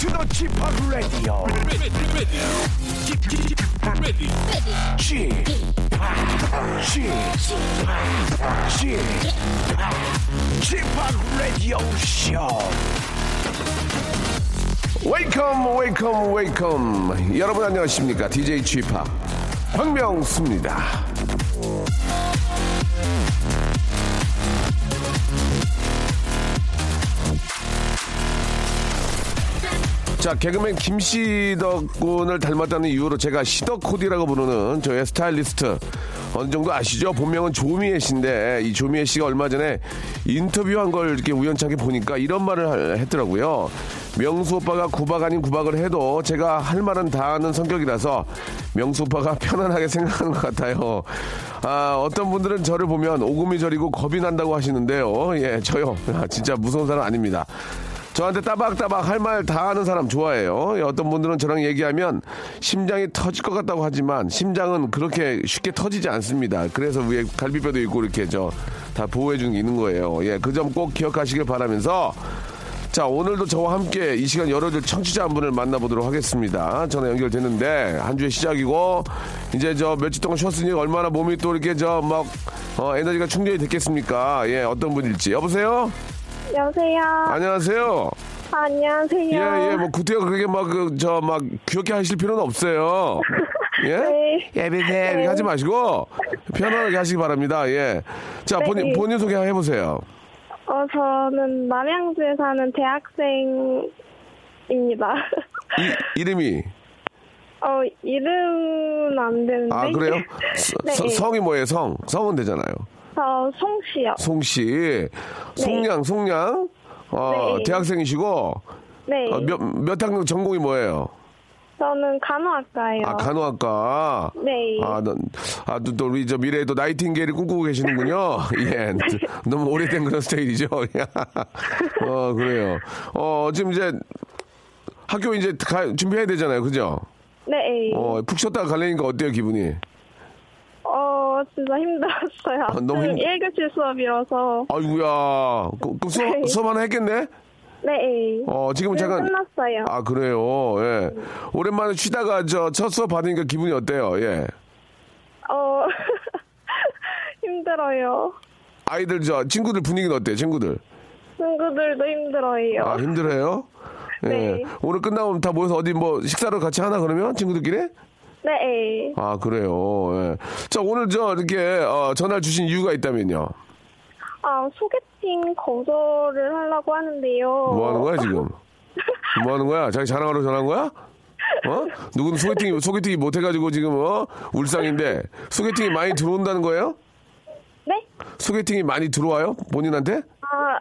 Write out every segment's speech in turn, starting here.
to the Chip Radio. Chip, Chip, Radio Show. Welcome, welcome, welcome. 여러분 안녕하십니까? DJ Chip 박명수입니다. 자, 개그맨 김시덕 군을 닮았다는 이유로 제가 시덕 코디라고 부르는 저의 스타일리스트. 어느 정도 아시죠? 본명은 조미애 씨인데, 이 조미애 씨가 얼마 전에 인터뷰한 걸 이렇게 우연찮게 보니까 이런 말을 하- 했더라고요. 명수 오빠가 구박 아닌 구박을 해도 제가 할 말은 다 하는 성격이라서 명수 오빠가 편안하게 생각하는 것 같아요. 아, 어떤 분들은 저를 보면 오금이 저리고 겁이 난다고 하시는데요. 예, 저요. 아, 진짜 무서운 사람 아닙니다. 저한테 따박따박 할 말 다 하는 사람 좋아해요. 예, 어떤 분들은 저랑 얘기하면 심장이 터질 것 같다고 하지만 심장은 그렇게 쉽게 터지지 않습니다. 그래서 위에 갈비뼈도 있고 이렇게 저 다 보호해 주는 게 있는 거예요. 예, 그 점 꼭 기억하시길 바라면서 자, 오늘도 저와 함께 이 시간 열어줄 청취자 한 분을 만나보도록 하겠습니다. 전화 연결됐는데, 한 주의 시작이고, 이제 저 며칠 동안 쉬었으니 얼마나 몸이 또 이렇게 저 막, 어, 에너지가 충전이 됐겠습니까? 예, 어떤 분일지. 여보세요? 여보세요. 안녕하세요. 안녕하세요. 예, 예, 뭐, 구태여 그렇게 막, 그, 저, 막, 귀엽게 하실 필요는 없어요. 예? 네. 예비네, 이렇게 하지 마시고, 편안하게 하시기 바랍니다. 예. 자, 네. 본인, 본인 소개 한번 해보세요. 어, 저는 남양주에 사는 대학생입니다. 이, 이름이. 어, 이름은 안 되는데. 아, 그래요? 서- 네. 서- 성이 뭐예요, 성? 성은 되잖아요. 저 송씨요. 송씨. 송양, 송양. 어, 네. 대학생이시고, 네. 어, 몇, 몇 학년 전공이 뭐예요? 저는 간호학과예요. 아, 간호학과. 네. 아, 너, 아, 또, 또 우리 저 미래에 또 나이팅게일을 꿈꾸고 계시는군요. 예. 너무 오래된 그런 스타일이죠. 어, 그래요. 어, 지금 이제 학교 이제 가, 준비해야 되잖아요. 그죠? 네. 어, 푹 쉬었다가 갈래니까 어때요, 기분이? 어, 진짜 힘들었어요. 아, 너무 힘- 1교시 수업이라서. 아이고야. 그, 그 수업, 네. 수업 하나 했겠네? 네. 어, 지금 네, 잠깐. 끝났어요. 아, 그래요. 예. 오랜만에 쉬다가 저 첫 수업 받으니까 기분이 어때요? 예. 어, 힘들어요. 아이들 저 친구들 분위기는 어때요? 친구들? 친구들도 힘들어요. 아, 힘들어요? 예. 네. 오늘 끝나면 다 모여서 어디 뭐 식사를 같이 하나 그러면 친구들끼리? 네. 아, 그래요. 예. 자, 오늘 저 이렇게 어, 전화 주신 이유가 있다면요. 아, 소개팅 거절을 하려고 하는데요. 뭐 하는 거야, 지금? 뭐 하는 거야? 자기 자랑하러 전화한 거야? 어? 누군 소개팅, 소개팅이 못 해가지고 지금, 어? 울상인데, 소개팅이 많이 들어온다는 거예요? 네? 소개팅이 많이 들어와요? 본인한테? 아,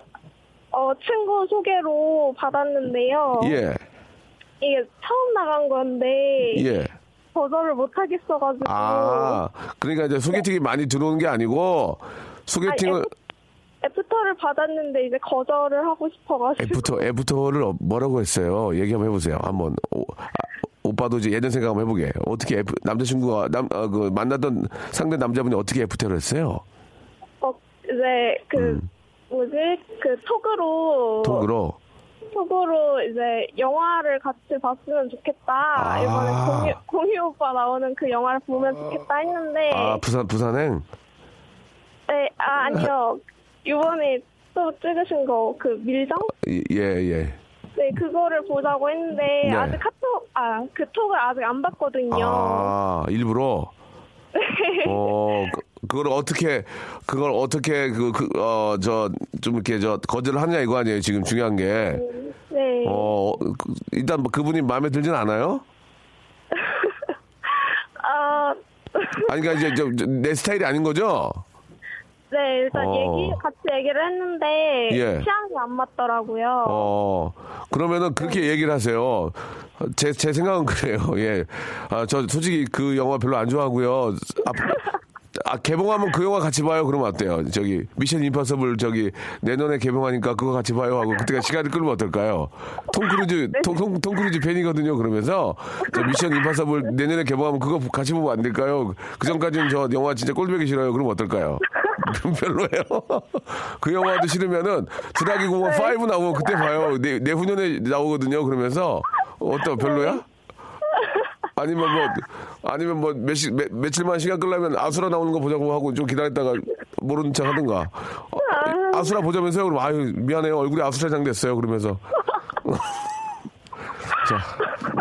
어, 친구 소개로 받았는데요. 예, 이게 처음 나간 건데, 예. 거절을 못 하겠어가지고. 아, 그러니까 이제 소개팅이 많이 들어오는 게 아니고, 소개팅을, 애프 터를 받았는데 이제 거절을 하고 싶어가지고. 애프터, 애프터를 어- 뭐라고 했어요? 얘기 한번 해보세요. 한번. 오, 아, 오빠도 이제 예전 생각 한번 해보게. 어떻게 애프, 남자친구가, 남, 아, 그, 만났던 상대 남자분이 어떻게 애프터를 했어요? 어, 이제 그, 뭐지? 그 톡으로. 음. 톡으로. 톡으로 이제 영화를 같이 봤으면 좋겠다. 아. 이번에 공유, 공유 오빠 나오는 그 영화를 보면 좋겠다 했는데. 아, 부산, 부산행? 네, 아, 아니요. 이번에 또 찍으신 거, 그 밀정? 예, 예. 네, 그거를 보자고 했는데, 네. 아직 카톡, 아, 그 톡을 아직 안 봤거든요. 아, 일부러? 어, 그, 그걸 어떻게, 그걸 어떻게, 그, 그, 어, 저, 좀 이렇게, 저, 거절을 하냐 이거 아니에요, 지금 중요한 게. 네. 어, 그, 일단 뭐 그분이 마음에 들진 않아요? 아, 아니, 그러니까 이제 저, 저, 내 스타일이 아닌 거죠? 네, 일단 어. 얘기, 같이 얘기를 했는데, 예. 취향이 안 맞더라고요. 어, 그러면은 그렇게 얘기를 하세요. 제, 제 생각은 그래요. 예. 아, 저 솔직히 그 영화 별로 안 좋아하고요. 아, 아, 개봉하면 그 영화 같이 봐요. 그러면 어때요? 저기, Mission Impossible 저기, 내년에 개봉하니까 그거 같이 봐요. 하고 그때가 시간을 끌면 어떨까요? 톰 크루즈, 톰, 톰, 톰 크루즈 팬이거든요. 그러면서, 저 Mission Impossible 내년에 개봉하면 그거 같이 보면 안 될까요? 그 전까지는 저 영화 진짜 꼴보기 싫어요. 그러면 어떨까요? 별로예요. 그 영화도 싫으면은 쥬라기 공원 5 나오면 그때 봐요. 내, 내 후년에 나오거든요. 그러면서 어떠 별로야? 아니면 뭐 아니면 뭐 며칠 며, 며칠만 시간 끌려면 아수라 나오는 거 보자고 하고 좀 기다렸다가 모르는 척 하든가. 어, 아수라 보자면서요. 그럼 아유 미안해요. 얼굴이 아수라장 됐어요. 그러면서. 자,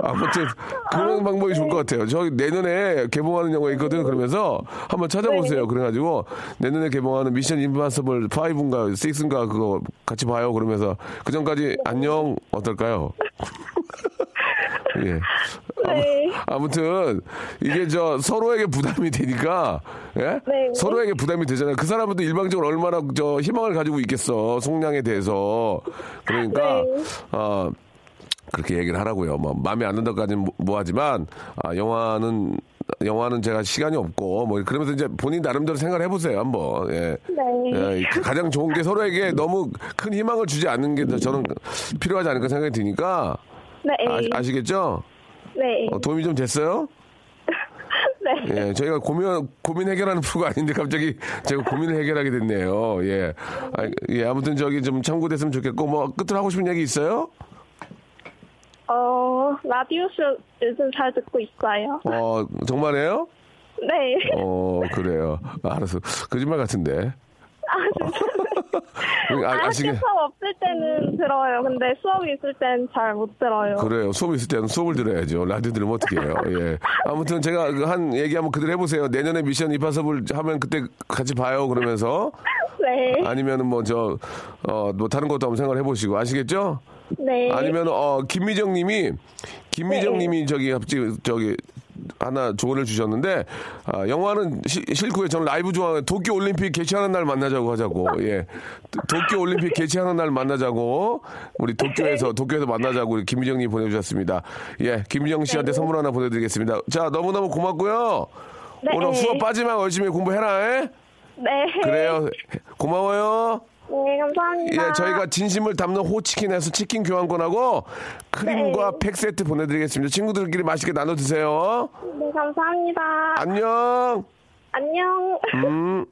아무튼 그런 방법이 좋을 것 같아요. 저기 내년에 개봉하는 영화 있거든. 그러면서 한번 찾아보세요. 그래가지고 내년에 개봉하는 미션 임파서블 5인가 6인가 그거 같이 봐요. 그러면서 그 전까지 안녕 어떨까요? 예. 네. 아무튼 이게 저 서로에게 부담이 되니까 예? 네. 서로에게 부담이 되잖아요. 그 사람은 또 일방적으로 얼마나 저 희망을 가지고 있겠어 속량에 대해서 그러니까 네. 어 그렇게 얘기를 하라고요. 뭐 마음에 안 든다까지는 뭐- 뭐하지만 아 영화는 영화는 제가 시간이 없고 뭐 그러면서 이제 본인 나름대로 생각을 해보세요 한번. 예. 네. 예, 가장 좋은 게 서로에게 너무 큰 희망을 주지 않는 게 저는 필요하지 않을까 생각이 드니까 네. 아, 시겠죠 네. 어, 도움이 좀 됐어요? 네. 예, 저희가 고민, 고민 해결하는 프로가 아닌데 갑자기 제가 고민을 해결하게 됐네요. 예. 아, 예, 아무튼 저기 좀 참고됐으면 좋겠고, 뭐, 끝으로 하고 싶은 얘기 있어요? 어, 라디오쇼 요즘 잘 듣고 있어요. 어, 정말이에요? 네. 어, 그래요. 알았어. 거짓말 같은데. 아, 아, 아시게. 학교 수업 없을 때는 들어요. 근데 수업이 있을 땐 잘 못 들어요. 그래요. 수업 있을 때는 수업을 들어야죠. 라디오 들으면 어떻게 해요. 예. 아무튼 제가 그한 얘기 한번 그대로 해보세요. 내년에 미션 임파서블 하면 그때 같이 봐요. 그러면서. 네. 아니면은 뭐 저, 어, 뭐 다른 것도 한번 생각을 해보시고. 아시겠죠? 네. 아니면 어 김미정 님이 김미정 네. 님이 저기 갑자기 저기 하나 조언을 주셨는데 아, 영화는 시- 싫고요. 저는 라이브 좋아하는 도쿄 올림픽 개최하는 날 만나자고 하자고. 예. 도- 도쿄 올림픽 개최하는 날 만나자고. 우리 도쿄에서 도쿄에서 만나자고 우리 김미정 님 보내 주셨습니다. 예. 김미정 씨한테 선물 하나 보내 드리겠습니다. 자, 너무너무 고맙고요. 네. 오늘 수업 빠지면 열심히 공부해라. 에? 네. 그래요. 고마워요. 네, 감사합니다. 예, 저희가 진심을 담는 호치킨에서 치킨 교환권하고 크림과 팩 세트 보내드리겠습니다. 친구들끼리 맛있게 나눠 드세요. 네, 감사합니다. 안녕. 안녕. 음.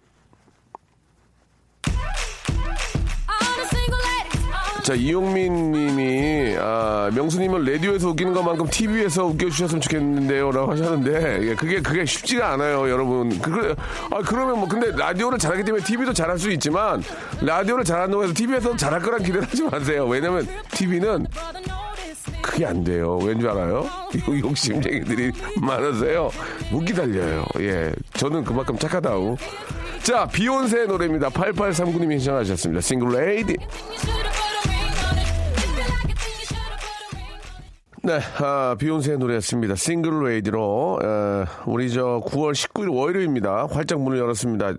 자, 이용민 님이, 아, 명수님은 라디오에서 웃기는 것만큼 TV에서 웃겨주셨으면 좋겠는데요. 라고 하셨는데, 예, 그게, 그게 쉽지가 않아요, 여러분. 그, 아, 그러면 뭐, 근데 라디오를 잘하기 때문에 TV도 잘할 수 있지만, 라디오를 잘한다고 해서 TV에서 잘할 거란 기대를 하지 마세요. 왜냐면, TV는 그게 안 돼요. 왠 줄 알아요? 이 욕심쟁이들이 많아서요. 못 기다려요. 예. 저는 그만큼 착하다고. 자, 비욘세의 노래입니다. 8839님이 신청하셨습니다. Single Lady. 네, 아, 비욘세의 노래였습니다. Single Lady로, 에, 우리 저 9월 19일 월요일입니다. 활짝 문을 열었습니다.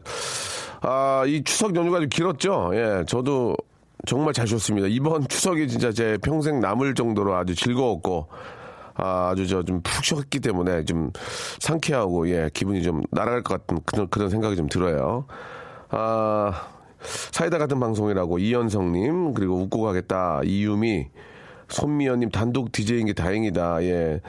아, 이 추석 연휴가 좀 길었죠? 예, 저도 정말 잘 쉬었습니다. 이번 추석이 진짜 제 평생 남을 정도로 아주 즐거웠고, 아, 아주 저 좀 푹 쉬었기 때문에 좀 상쾌하고, 예, 기분이 좀 날아갈 것 같은 그런, 그런 생각이 좀 들어요. 아, 사이다 같은 방송이라고 이현성님, 그리고 웃고 가겠다, 이유미, 손미연님 단독 DJ인 게 다행이다. 예.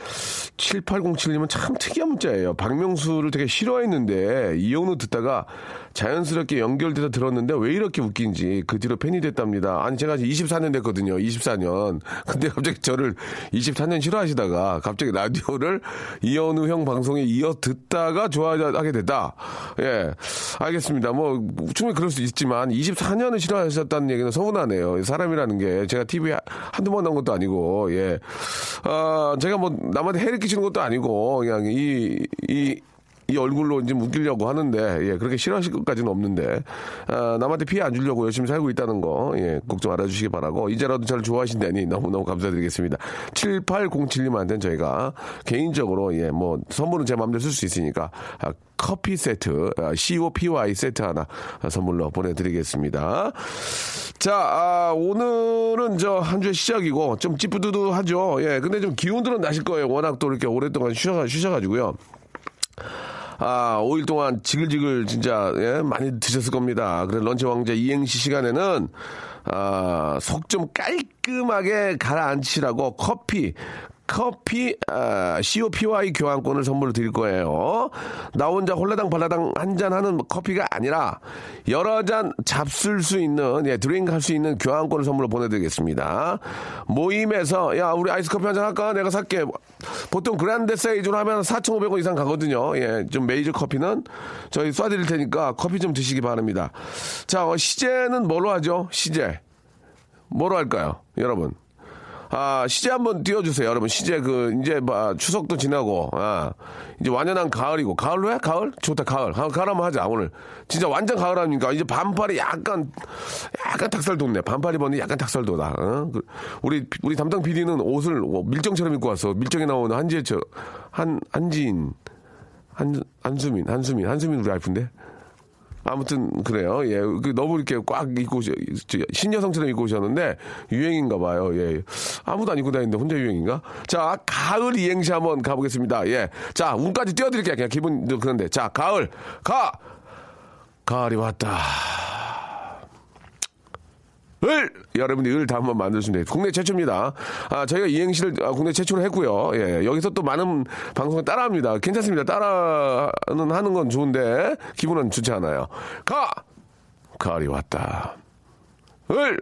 7807님은 참 특이한 문자예요. 박명수를 되게 싫어했는데 이영우 듣다가 자연스럽게 연결돼서 들었는데 왜 이렇게 웃긴지 그 뒤로 팬이 됐답니다. 아니 제가 24년 됐거든요. 24년. 근데 갑자기 저를 24년 싫어하시다가 갑자기 라디오를 이현우 형 방송에 이어 듣다가 좋아하게 됐다. 예. 알겠습니다. 뭐 충분히 그럴 수 있지만 24년을 싫어하셨다는 얘기는 서운하네요. 사람이라는 게 제가 TV에 한두 번 나온 것도 아니고 예. 아, 제가 뭐 남한테 해를 끼치는 것도 아니고 그냥 이 이 이 얼굴로 이제 웃기려고 하는데, 예, 그렇게 싫어하실 것까지는 없는데, 아, 남한테 피해 안 주려고 열심히 살고 있다는 거, 예, 꼭좀 알아주시기 바라고, 이제라도 저를 좋아하신다니 너무너무 감사드리겠습니다. 7807님한테는 저희가 개인적으로, 예, 뭐, 선물은 제 마음대로 쓸 수 있으니까, 아, 커피 세트, 아, COPY 세트 하나 선물로 보내드리겠습니다. 자, 아, 오늘은 저 한 주의 시작이고, 좀 찌뿌두두하죠. 예, 근데 좀 기운들은 나실 거예요. 워낙 또 이렇게 오랫동안 쉬셔, 쉬셔가지고요. 아, 5일 동안 지글지글 진짜, 예, 많이 드셨을 겁니다. 그래, 런치 왕자 이행시 시간에는, 아, 속 좀 깔끔하게 가라앉히라고 커피, 커피, 아, 커피 교환권을 선물로 드릴 거예요. 나 혼자 홀라당 발라당 한 잔 하는 커피가 아니라 여러 잔 잡술 수 있는, 예, 드링크 할 수 있는 교환권을 선물로 보내드리겠습니다. 모임에서, 야, 우리 아이스 커피 한 잔 할까? 내가 살게. 보통 그란데 사이즈로 하면 4,500원 이상 가거든요. 예, 좀 메이저 커피는 저희 쏴드릴 테니까 커피 좀 드시기 바랍니다. 자, 어, 시제는 뭐로 하죠? 시제. 뭐로 할까요? 여러분. 아, 시제 한번 띄워주세요, 여러분. 시제 그, 이제, 뭐, 추석도 지나고, 아, 이제 완연한 가을이고, 가을로 해? 가을? 좋다, 가을. 가을, 가을 한번 하자, 오늘. 진짜 완전 가을 아닙니까? 이제 반팔이 약간, 약간 닭살 돋네. 반팔 입었는데 약간 닭살 돋아. 어? 그, 우리, 우리 담당 PD는 옷을 어, 밀정처럼 입고 왔어. 밀정에 나오는 한지의 저, 한, 한지인, 한, 한수민, 한수민, 한수민 우리 알프인데? 아무튼 그래요. 예, 그 너무 이렇게 꽉 입고 오셔, 저, 신여성처럼 입고 오셨는데 유행인가 봐요. 예, 아무도 안 입고 다니는데 혼자 유행인가? 자, 가을 이행시 한번 가보겠습니다. 예, 자 운까지 띄워드릴게요. 그냥 기분도 그런데 자, 가을 가 가을이 왔다. 을 여러분이 을다 한번 만들어주면 돼요. 국내 최초입니다. 아 저희가 이행시를 아, 국내 최초로 했고요. 예 여기서 또 많은 방송을 따라합니다. 괜찮습니다. 따라는 하는 건 좋은데 기분은 좋지 않아요. 가 가을이 왔다. 을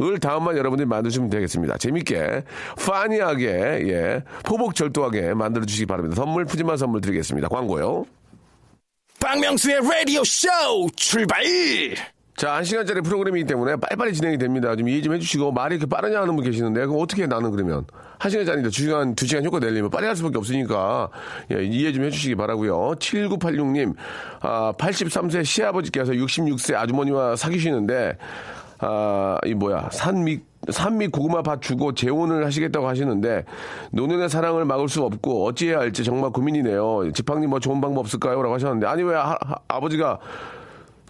을 다음만 여러분들이 만드시면 되겠습니다. 재밌게, 파니하게, 예, 포복절도하게 만들어주시기 바랍니다. 선물, 푸짐한 선물 드리겠습니다. 광고요. 박명수의 라디오 쇼 출발! 자, 한 시간짜리 프로그램이기 때문에 빨리빨리 진행이 됩니다. 좀 이해 좀 해주시고, 말이 이렇게 빠르냐 하는 분 계시는데, 그럼 어떻게 해, 나는 그러면? 한 시간짜리인데 두 시간, 두 시간 효과 내려면 빨리 할 수밖에 없으니까, 예, 이해 좀 해주시기 바라고요 7986님, 아, 83세 시아버지께서 66세 아주머니와 사귀시는데, 아, 이 뭐야, 산미, 산미 고구마 밭 주고 재혼을 하시겠다고 하시는데, 노년의 사랑을 막을 수 없고, 어찌해야 할지 정말 고민이네요. 지팡님 뭐 좋은 방법 없을까요? 라고 하셨는데, 아니, 왜 아, 아버지가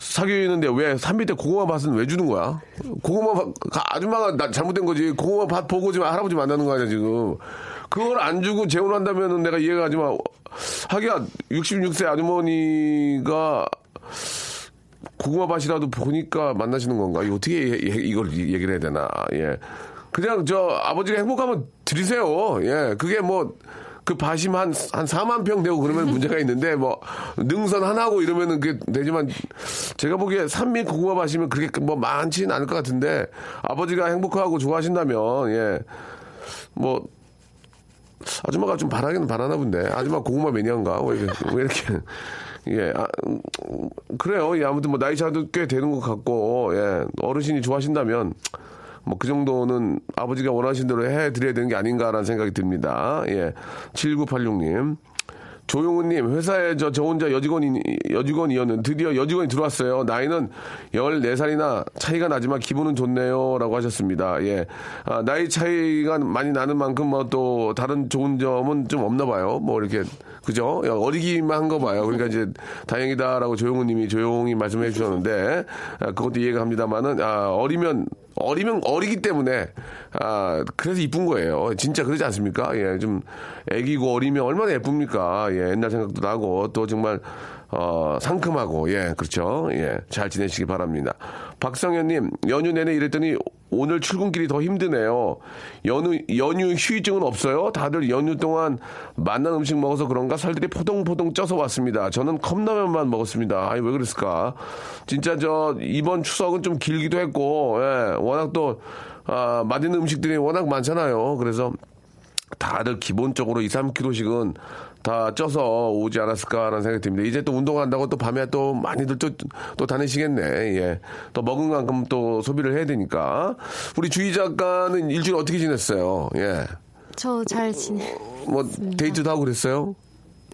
사귀는데 왜 산미 때 고구마 밭은 왜 주는 거야? 고구마 밭, 아줌마가 나 잘못된 거지. 고구마 밭 보고 지금 할아버지 만나는 거 아니야, 지금. 그걸 안 주고 재혼한다면은 내가 이해가 가지만, 하기야, 66세 아주머니가 고구마 밭이라도 보니까 만나시는 건가? 이거 어떻게 이걸 이- 얘기를 해야 되나? 예. 그냥 저 아버지가 행복하면 드리세요. 예. 그게 뭐, 그 밭이 한, 한 4만 평 되고 그러면 문제가 있는데, 뭐, 능선 하나고 이러면은 그게 되지만, 제가 보기에 산미 고구마 밭이면 그렇게 뭐 많지는 않을 것 같은데, 아버지가 행복하고 좋아하신다면, 예. 뭐, 아줌마가 좀 바라긴 바라나 본데. 아줌마 고구마 매니아인가? 왜 이렇게, 왜 이렇게. 예, 아, 음, 그래요. 예, 아무튼 뭐 나이 차도 꽤 되는 것 같고, 예, 어르신이 좋아하신다면, 뭐 그 정도는 아버지가 원하신 대로 해드려야 되는 게 아닌가라는 생각이 듭니다. 예, 7986님. 조용훈님, 회사에 저, 저 혼자 여직원이, 여직원이었는데 드디어 여직원이 들어왔어요. 나이는 14살이나 차이가 나지만 기분은 좋네요. 라고 하셨습니다. 예. 아, 나이 차이가 많이 나는 만큼 뭐 또 다른 좋은 점은 좀 없나 봐요. 뭐 이렇게, 그죠? 어리기만 한 거 봐요. 그러니까 이제 다행이다라고 조용훈님이 조용히 말씀해 주셨는데, 아, 그것도 이해가 갑니다만은, 아, 어리면, 어리면 어리기 때문에 아 그래서 이쁜 거예요. 진짜 그러지 않습니까? 예, 좀 애기고 어리면 얼마나 예쁩니까? 예, 옛날 생각도 나고 또 정말 어 상큼하고 예, 그렇죠. 예, 잘 지내시기 바랍니다. 박성현님 연휴 내내 일했더니 오늘 출근길이 더 힘드네요. 연휴 연휴 휴유증은 없어요? 다들 연휴 동안 맛난 음식 먹어서 그런가 살들이 포동포동 쪄서 왔습니다. 저는 컵라면만 먹었습니다. 아니 왜 그랬을까? 진짜 저 이번 추석은 좀 길기도 했고 예, 워낙 또 아, 맛있는 음식들이 워낙 많잖아요. 그래서 다들 기본적으로 2, 3kg씩은 다 쪄서 오지 않았을까라는 생각이 듭니다. 이제 또 운동한다고 또 밤에 또 많이들 또, 또 다니시겠네. 예. 또 먹은 만큼 또 소비를 해야 되니까. 우리 주희 작가는 일주일 어떻게 지냈어요? 예. 저 잘 지내. 뭐 데이트도 하고 그랬어요?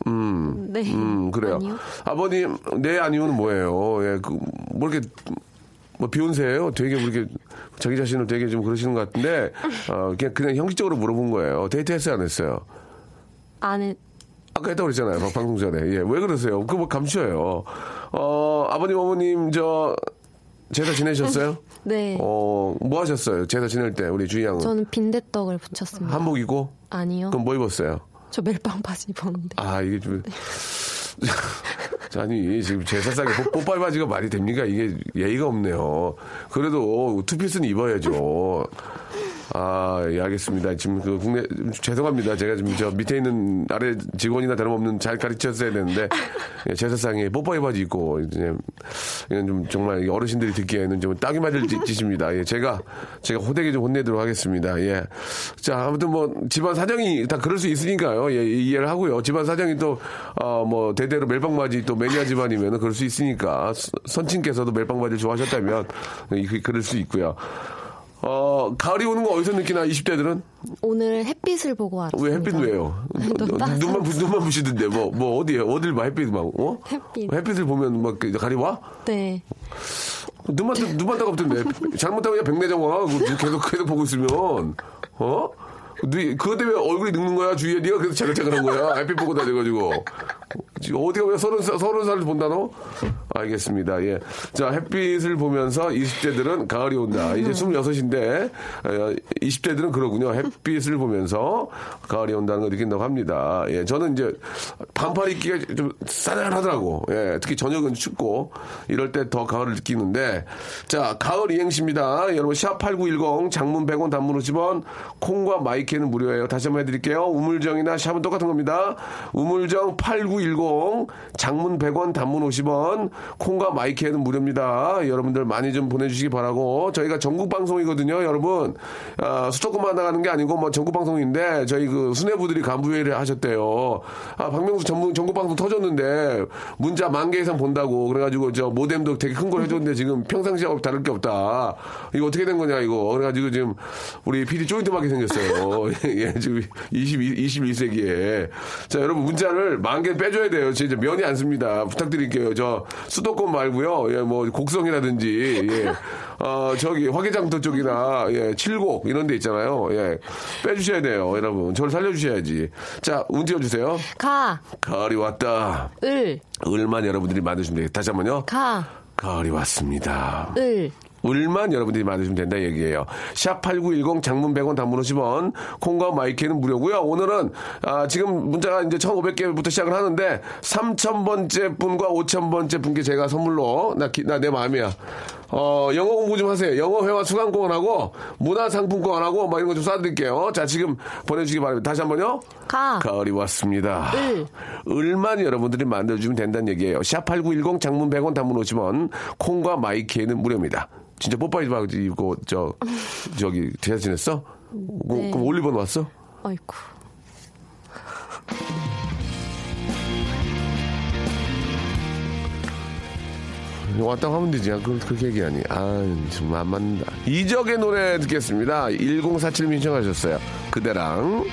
음. 네. 음, 그래요. 아니요. 아버님, 네, 아니요는 뭐예요? 예, 그, 뭐 이렇게, 뭐 비욘세예요 되게 뭐 이렇게 자기 자신을 되게 좀 그러시는 것 같은데, 어, 그냥, 그냥 형식적으로 물어본 거예요. 데이트 했어요, 안 했어요? 안에 아까 했다고 그랬잖아요. 방- 방송 전에. 예, 왜 그러세요? 그거 뭐 감춰요. 어, 아버님, 어머님, 저, 제사 지내셨어요? 네. 어, 뭐 하셨어요? 제사 지낼 때, 우리 주희 양은. 저는 빈대떡을 붙였습니다. 한복 입고? 아니요. 그럼 뭐 입었어요? 저 멜빵 바지 입었는데. 아, 이게 좀. 아니, 지금 제사상에 뽀- 뽀빠이 바지가 말이 됩니까? 이게 예의가 없네요. 그래도 투피스는 입어야죠. 아, 예, 알겠습니다. 지금 그 국내, 죄송합니다. 제가 지금 저 밑에 있는 아래 직원이나 다름없는 잘 가르쳤어야 되는데, 예, 제사상에 뽀빠이 바지 입고, 이제, 이건 좀 정말 어르신들이 듣기에는 좀 딱이 맞을 짓- 짓입니다. 예, 제가, 제가 호되게 좀 혼내도록 하겠습니다. 예. 자, 아무튼 뭐, 집안 사정이 다 그럴 수 있으니까요. 예, 이해를 하고요. 집안 사정이 또, 어, 뭐, 대대로 멜빵바지 또 매니아 집안이면 그럴 수 있으니까, 스- 선친께서도 멜빵바지를 좋아하셨다면, 이- 그- 그럴 수 있고요. 어, 가을이 오는 거 어디서 느끼나, 20대들은? 오늘 햇빛을 보고 왔습니다. 왜 햇빛 왜요? 눈만, 부-. 눈만 부시던데, 뭐, 뭐, 어디에, 어딜 봐, 햇빛 막, 어? 햇빛. 햇빛을 보면 막 가리 와? 네. 눈만, 뜨- 눈만 따갑던데. 잘못하면 그냥 백내장화. 그거 계속, 계속 보고 있으면. 어? 네, 그것 때문에 얼굴이 늙는 거야, 주위에. 네가 그래서 자글자글한 거야. 햇빛 보고 다녀가지고. 어디가 왜 서른 살, 서른 살을 본다, 너? 알겠습니다. 예. 자, 햇빛을 보면서 20대들은 가을이 온다. 이제 26인데, 20대들은 그러군요. 햇빛을 보면서 가을이 온다는 걸 느낀다고 합니다. 예. 저는 이제 반팔 입기가 좀 싸늘하더라고. 예. 특히 저녁은 춥고, 이럴 때 더 가을을 느끼는데, 자, 가을 이행시입니다. 여러분, 샵8910, 장문 100원, 단문 50원, 콩과 마이크는 무료예요. 다시 한번 해드릴게요. 우물정이나 샵은 똑같은 겁니다. 우물정 8910, 장문 100원, 단문 50원, 콩과 마이크는 무료입니다. 여러분들 많이 좀 보내주시기 바라고, 저희가 전국 방송이거든요, 여러분. 아, 수도권만 나가는 게 아니고, 뭐, 전국 방송인데, 저희 그 수뇌부들이 간부회의를 하셨대요. 아, 박명수 전국, 전국 방송 터졌는데, 문자 만 개 이상 본다고, 그래가지고, 저, 모뎀도 되게 큰 걸 해줬는데, 지금 평상시하고 다를 게 없다. 이거 어떻게 된 거냐, 이거. 그래가지고 지금, 우리 PD 조인트맞게 생겼어요. 예, 지금 22, 21세기에. 자, 여러분, 문자를 만개 빼 줘야 돼요. 진짜 면이 안 씁니다. 부탁드릴게요. 저, 수도권 말고요. 예, 뭐, 곡성이라든지, 예. 어, 저기, 화개장터 쪽이나, 예, 칠곡, 이런 데 있잖아요. 예. 빼주셔야 돼요, 여러분. 저를 살려주셔야지. 자, 운 띄워주세요. 가, 가을이 왔다. 을, 을만 여러분들이 만드시면 되겠다. 다시 한 번요. 가, 가을이 왔습니다. 을. 을만 여러분들이 만드시면 된다 얘기예요. 샵 8910 장문 100원 단문 50원 콩과 마이크는 무료고요. 오늘은 아, 지금 문자가 이제 1,500개부터 시작을 하는데 3,000번째 분과 5,000번째 분께 제가 선물로 나내 마음이야. 어, 영어 공부 좀 하세요. 영어 회화 수강권하고 문화상품권하고 막 이런 거 좀 쏴드릴게요. 자, 지금 보내주시기 바랍니다. 다시 한 번요. 가. 가을이 왔습니다. 을. 을만 여러분들이 만들어주면 된다는 얘기예요. 샵8910 장문 100원 단문 50원 콩과 마이키에는 무료입니다. 진짜 뽀빠이 바지 입고 저 저기 제사 지냈어? 그- 네. 그럼 올리번 왔어? 아이고. 왔다고 하면 되지. 아, 그걸 그렇게 얘기하니. 아, 정말 안 맞는다. 이적의 노래 듣겠습니다. 1047 신청하셨어요. 그대랑.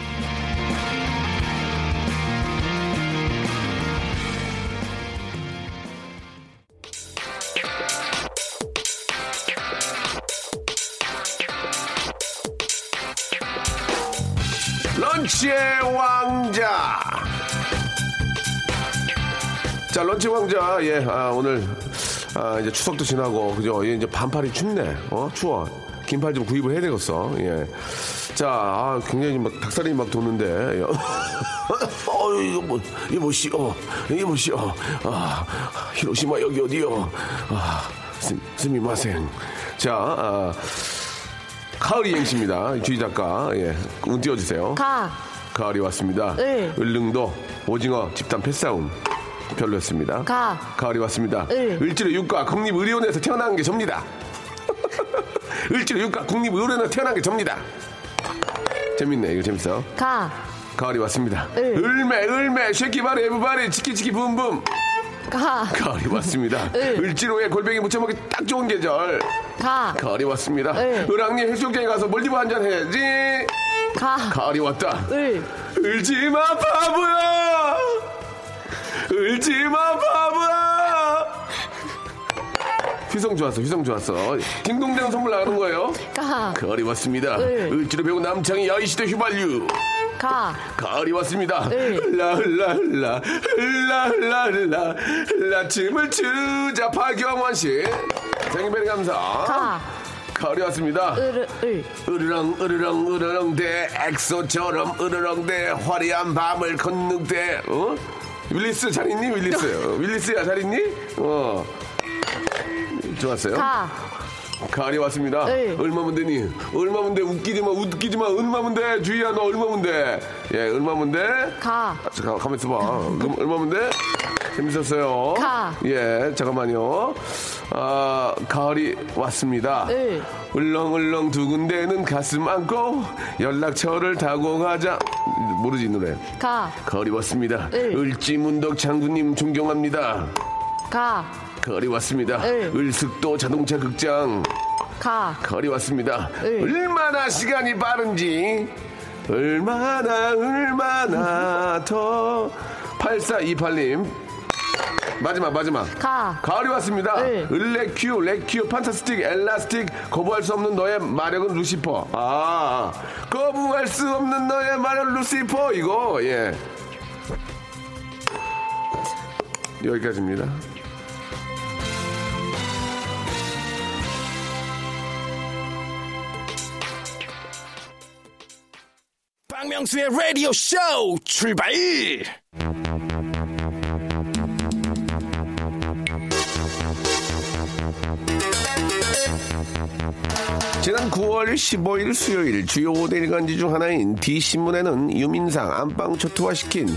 자, 런치 왕자. 예, 아, 오늘, 아, 이제 추석도 지나고, 그죠? 예, 이제 반팔이 춥네. 어, 추워. 긴팔 좀 구입을 해야 되겠어. 예. 자, 아, 굉장히 막 닭살이 막 도는데. 예. 어, 이거 뭐, 이거 뭐시오. 이게 뭐시오. 아, 히로시마 여기 어디요? 아, 스, 스미마생. 자, 아, 가을 이행시입니다. 주희 작가. 예. 운 띄워주세요. 가, 가을이 왔습니다. 을. 을릉도 오징어 집단 패싸움 별로였습니다. 가. 가을이 왔습니다. 을. 을지로 육가 국립의료원에서 태어난 게 접니다. 을지로 육가 국립의료원에서 태어난 게 접니다. 재밌네 이거 재밌어. 가, 가을이 왔습니다. 을. 을매 을매 쉐키바리 에브바리 치키치키 붐붐 가, 가을이 왔습니다. 을. 을지로에 골뱅이 무쳐먹기 딱 좋은 계절 가, 가을이 왔습니다. 을. 을왕리 해수욕장에 가서 몰디브 한잔 해야지. 가, 가을이 왔다. 을. 울지마 바보야 울지마 바보야 휘성 좋았어 휘성 좋았어 딩동댕 선물 나가는 거예요 가. 가을이 왔습니다 을. 을지로 배우 남창희 야이시대 휘발유 가. 가을이 왔습니다 을. 흘라 흘라 흘라 흘라 흘라 흘라 흘라 춤을 추자 박영원 씨 생일베리 감사 가. 가을이 왔습니다 으르, 을. 으르렁 으르렁 으르렁 대 엑소처럼 으르렁 대 화려한 밤을 걷는 대 어? 윌리스 잘 있니? 윌리스. 윌리스야 잘 있니? 어. 좋았어요? 가. 가을이 왔습니다. 을. 얼마면 되니? 얼마면 돼? 웃기지 마 웃기지 마. 얼마면 돼? 주희야 너 얼마면 돼 예 얼마면 돼? 가. 아, 가만 있어봐. 그럼 얼마면 돼 재밌었어요 가. 예 잠깐만요 아 가을이 왔습니다 을. 울렁울렁 두근대는 가슴 안고 연락처를 타고 가자 모르지 이 노래 가. 가을이 왔습니다 을. 을지문덕 장군님 존경합니다 가. 가을이 왔습니다 을. 을숙도 자동차 극장 가. 가을이 왔습니다 을. 얼마나 시간이 빠른지 얼마나 얼마나 더 8428님 마지막 마지막 가. 가을이 왔습니다. 을. 을레큐, 레큐, 판타스틱, 엘라스틱, 거부할 수 없는 너의 마력은 루시퍼. 아, 거부할 수 없는 너의 마력 루시퍼. 이거, 예. 여기까지입니다. 박명수의 라디오 쇼 출발! 지난 9월 15일 수요일 주요 5대 일간지 중 하나인 D신문에는 유민상 안방 초토화시킨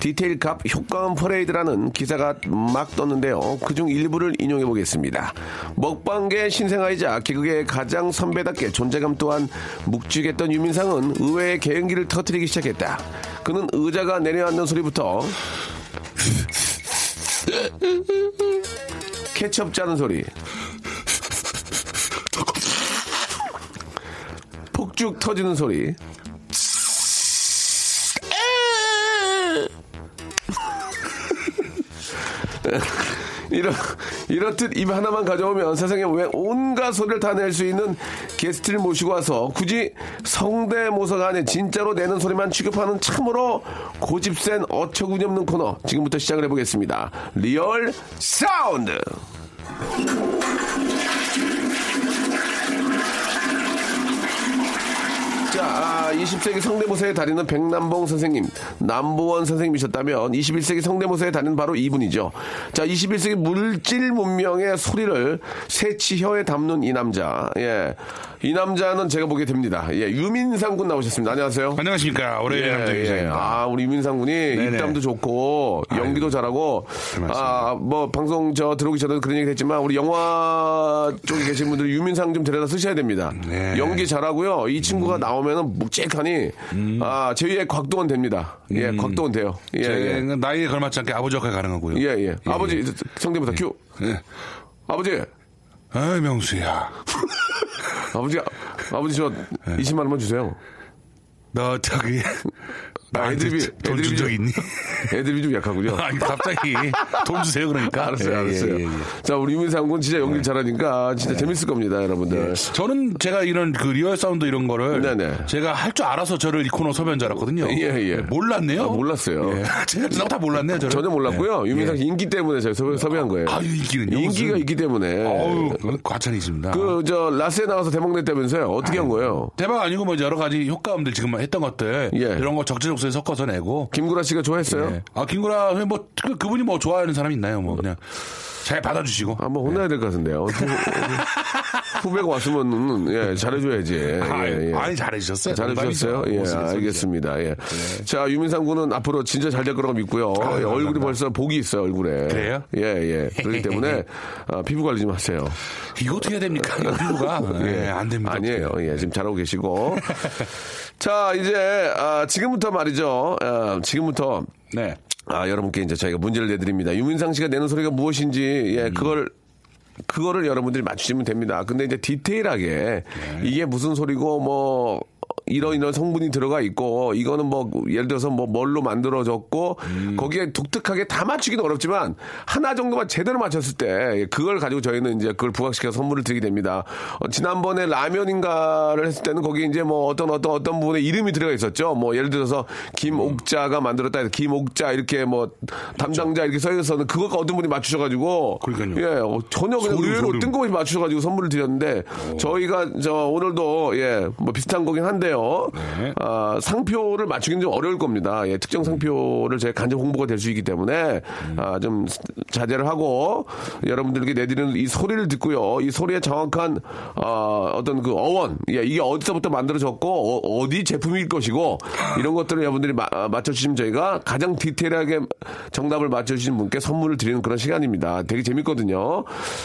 디테일 값 효과음 퍼레이드라는 기사가 막 떴는데요. 그중 일부를 인용해 보겠습니다. 먹방계 신생아이자 개그의 가장 선배답게 존재감 또한 묵직했던 유민상은 의외의 개연기를 터뜨리기 시작했다. 그는 의자가 내려앉는 소리부터 케첩 짜는 소리 폭죽 터지는 소리. 이렇, 이렇듯 입 하나만 가져오면 세상에 왜 온갖 소리를 다 낼 수 있는 게스트를 모시고 와서 굳이 성대모사가 아닌 진짜로 내는 소리만 취급하는 참으로 고집센 어처구니 없는 코너 지금부터 시작을 해보겠습니다. Real sound! 자, 아, 20세기 성대모사의 달인은 백남봉 선생님, 남보원 선생님이셨다면 21세기 성대모사의 달인은 바로 이분이죠. 자, 21세기 물질 문명의 소리를 세 치 혀에 담는 이 남자. 예. 이 남자는 제가 보게 됩니다. 예. 유민상 군 나오셨습니다. 안녕하세요. 안녕하십니까. 남자 예, 예. 기자입니다. 아, 우리 유민상 군이 네네. 입담도 좋고 연기도 잘하고 고맙습니다. 아, 뭐 방송 저 들어오기 전에도 그런 얘기 했지만 우리 영화 쪽에 계신 분들 유민상 좀 데려다 쓰셔야 됩니다. 네. 연기 잘하고요. 이 음. 친구가 나오면은 묵직하니 아, 제2의 곽도원 됩니다. 예, 곽도원 돼요. 예, 예. 음. 제 나이에 걸맞지 않게 아버지 역할 가능하고요. 예, 예. 아버지 성대모사 큐. 예. 아버지. 아, 명수야. 아버지 아버지 저 네. 20만 원만 주세요. 너 저기 나한테 애드립이- 돈 애드립이 준적 좀- 있니? 애드립이 좀 약하고요. 아니 갑자기 돈 주세요 그러니까. 알았어요, 예, 알았어요. 예, 예, 예. 자, 우리 유민상 군 진짜 연기 잘하니까 진짜 재밌을 겁니다, 여러분들. 저는 제가 이런 그 real sound 이런 거를 네네. 제가 할 줄 알아서 저를 이 코너 섭외한 줄 알았거든요. 예, 예. 몰랐네요. 아, 몰랐어요. 예. 제가 다 몰랐네요. 저를. 전혀 몰랐고요. 예. 유민상 예. 씨 인기 때문에 제가 섭외, 섭외한 거예요. 아유, 인기는요? 인기가 무슨- 있기 때문에. 어우, 그건 과찬이 있습니다. 그, 저, 라스에 나가서 대박 냈다면서요? 어떻게 한 거예요? 대박 아니고 뭐 여러 가지 효과음들 지금 했던 것들 예. 이런 거 적 재적소에 섞어서 내고 김구라 씨가 좋아했어요? 예. 아 김구라 뭐 그, 그분이 뭐 좋아하는 사람 있나요? 뭐 그냥 잘 받아주시고 한번 혼나야 될것 같은데요. 후, 후배가 왔으면, 예, 잘해줘야지. 아, 예, 예. 아니 잘해주셨어요. 잘해주셨어요? 예, 알겠습니다. 예. 자, 유민상 군은 앞으로 진짜 잘 될 거라고 믿고요. 예, 얼굴이 감사합니다. 벌써 복이 있어요, 얼굴에. 그래요? 예, 예. 그렇기 때문에, 아, 피부 관리 좀 하세요. 이거 어떻게 해야 됩니까? 이 피부가 예, 안 됩니다. 아니에요. 예, 지금 잘하고 계시고. 자, 이제, 아, 지금부터 말이죠. 아, 지금부터, 네. 아, 여러분께 이제 저희가 문제를 내드립니다. 유민상 씨가 내는 소리가 무엇인지, 음. 예, 그걸, 그거를 여러분들이 맞추시면 됩니다. 근데 이제 디테일하게 네. 이게 무슨 소리고 뭐 이런 이런 성분이 들어가 있고 이거는 뭐 예를 들어서 뭐 뭘로 만들어졌고 음. 거기에 독특하게 다 맞추기는 어렵지만 하나 정도만 제대로 맞췄을 때 그걸 가지고 저희는 이제 그걸 부각시켜서 선물을 드리게 됩니다. 어, 지난번에 라면인가를 했을 때는 거기 이제 뭐 어떤 어떤 어떤 부분에 이름이 들어가 있었죠. 뭐 예를 들어서 김옥자가 만들었다 해서 김옥자 이렇게 뭐 담당자 이렇게 써 있어서는 그거 어떤 분이 맞추셔가지고 그러니까요. 예 어, 전혀 그냥 소름, 의외로 소름. 뜬금없이 맞추셔가지고 선물을 드렸는데 저희가 저 오늘도 예뭐 비슷한 거긴 한데요. 네. 아, 상표를 맞추기는 좀 어려울 겁니다. 예, 특정 상표를 저희 간접 홍보가 될 수 있기 때문에 아, 좀 자제를 하고 여러분들에게 내드리는 이 소리를 듣고요. 이 소리의 정확한 어, 어떤 그 어원, 예, 이게 어디서부터 만들어졌고 어, 디 제품일 것이고 이런 것들을 여러분들이 마- 아, 맞춰주시면 저희가 가장 디테일하게 정답을 맞춰주신 분께 선물을 드리는 그런 시간입니다. 되게 재밌거든요.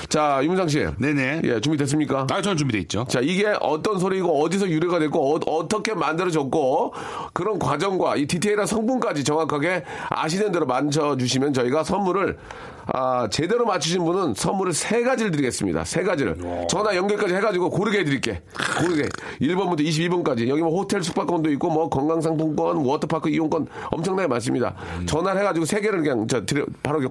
자, 윤상 씨. 네네. 예, 준비됐습니까? 아, 저는 준비돼 있죠. 자, 이게 어떤 소리고 어디서 유래가 됐고 어, 떻게 만들어졌고 그런 과정과 이 디테일한 성분까지 정확하게 아시는 대로 맞춰 주시면 저희가 선물을 아, 제대로 맞추신 분은 선물을 세 가지를 드리겠습니다. 세 가지를. 전화 연결까지 해가지고 고르게 해드릴게. 고르게. 1번부터 22번까지. 여기 뭐 호텔 숙박권도 있고 뭐 건강상품권, 워터파크 이용권 엄청나게 많습니다. 전화를 해가지고 세 개를 그냥 저 드려, 바로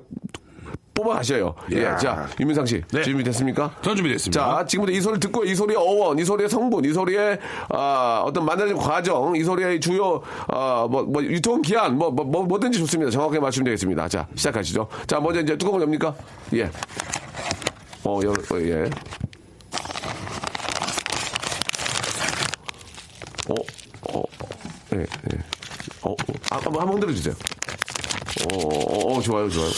뽑아 가셔요. 예. 야. 자, 윤민상 씨. 네. 준비됐습니까? 저는 준비됐습니다. 자, 지금부터 이 소리를 듣고 이 소리의 어원, 이 소리의 성분, 이 소리의 아, 어떤 만들어진 과정, 이 소리의 주요 아, 뭐, 뭐 유통 기한, 뭐, 뭐, 뭐 뭐든지 좋습니다. 정확하게 맞추면 되겠습니다. 자, 시작하시죠. 자, 먼저 이제 뚜껑을 엽니까? 예. 어, 열, 어, 예. 어, 어, 예, 예. 어, 어, 아, 한번 한번 흔들어 주세요. 어, 어, 어, 좋아요, 좋아요.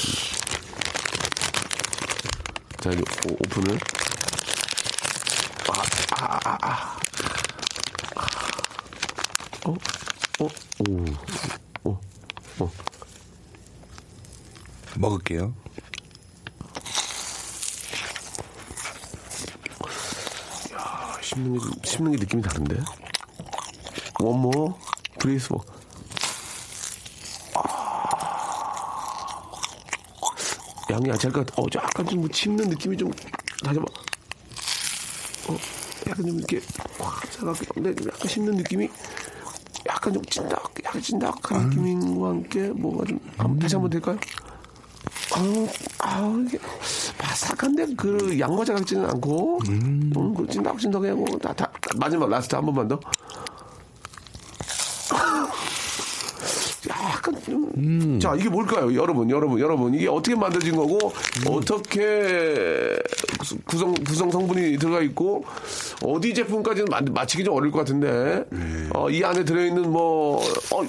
자, 이제 오- 오픈을. 어, 어, 오, 어, 어. 먹을게요. 아, 씹는 게, 씹는 게 느낌이 다른데? 원모, 브레이스 워. 양이 같아. 어, 저 약간 좀뭐 씹는 느낌이 좀, 다시 한번. 어, 약간 좀 이렇게, 확, 차갑게, 근데 약간 씹는 느낌이, 약간 좀 찐득, 약간 찐득한 느낌과 함께, 뭐가 좀, 한번 다시 한번 될까요? 아우, 아우, 이게, 바삭한데, 그, 양과자 같지는 않고, 음, 그 찐득찐득하고, 다, 다, 마지막 last 한 번만 더. 좀, 자, 이게 뭘까요? 여러분, 여러분, 여러분. 이게 어떻게 만들어진 거고, 어떻게 구성, 구성 성분이 들어가 있고, 어디 제품까지는 마- 맞히기 좀 어려울 것 같은데, 어, 이 안에 들어있는 뭐, 어,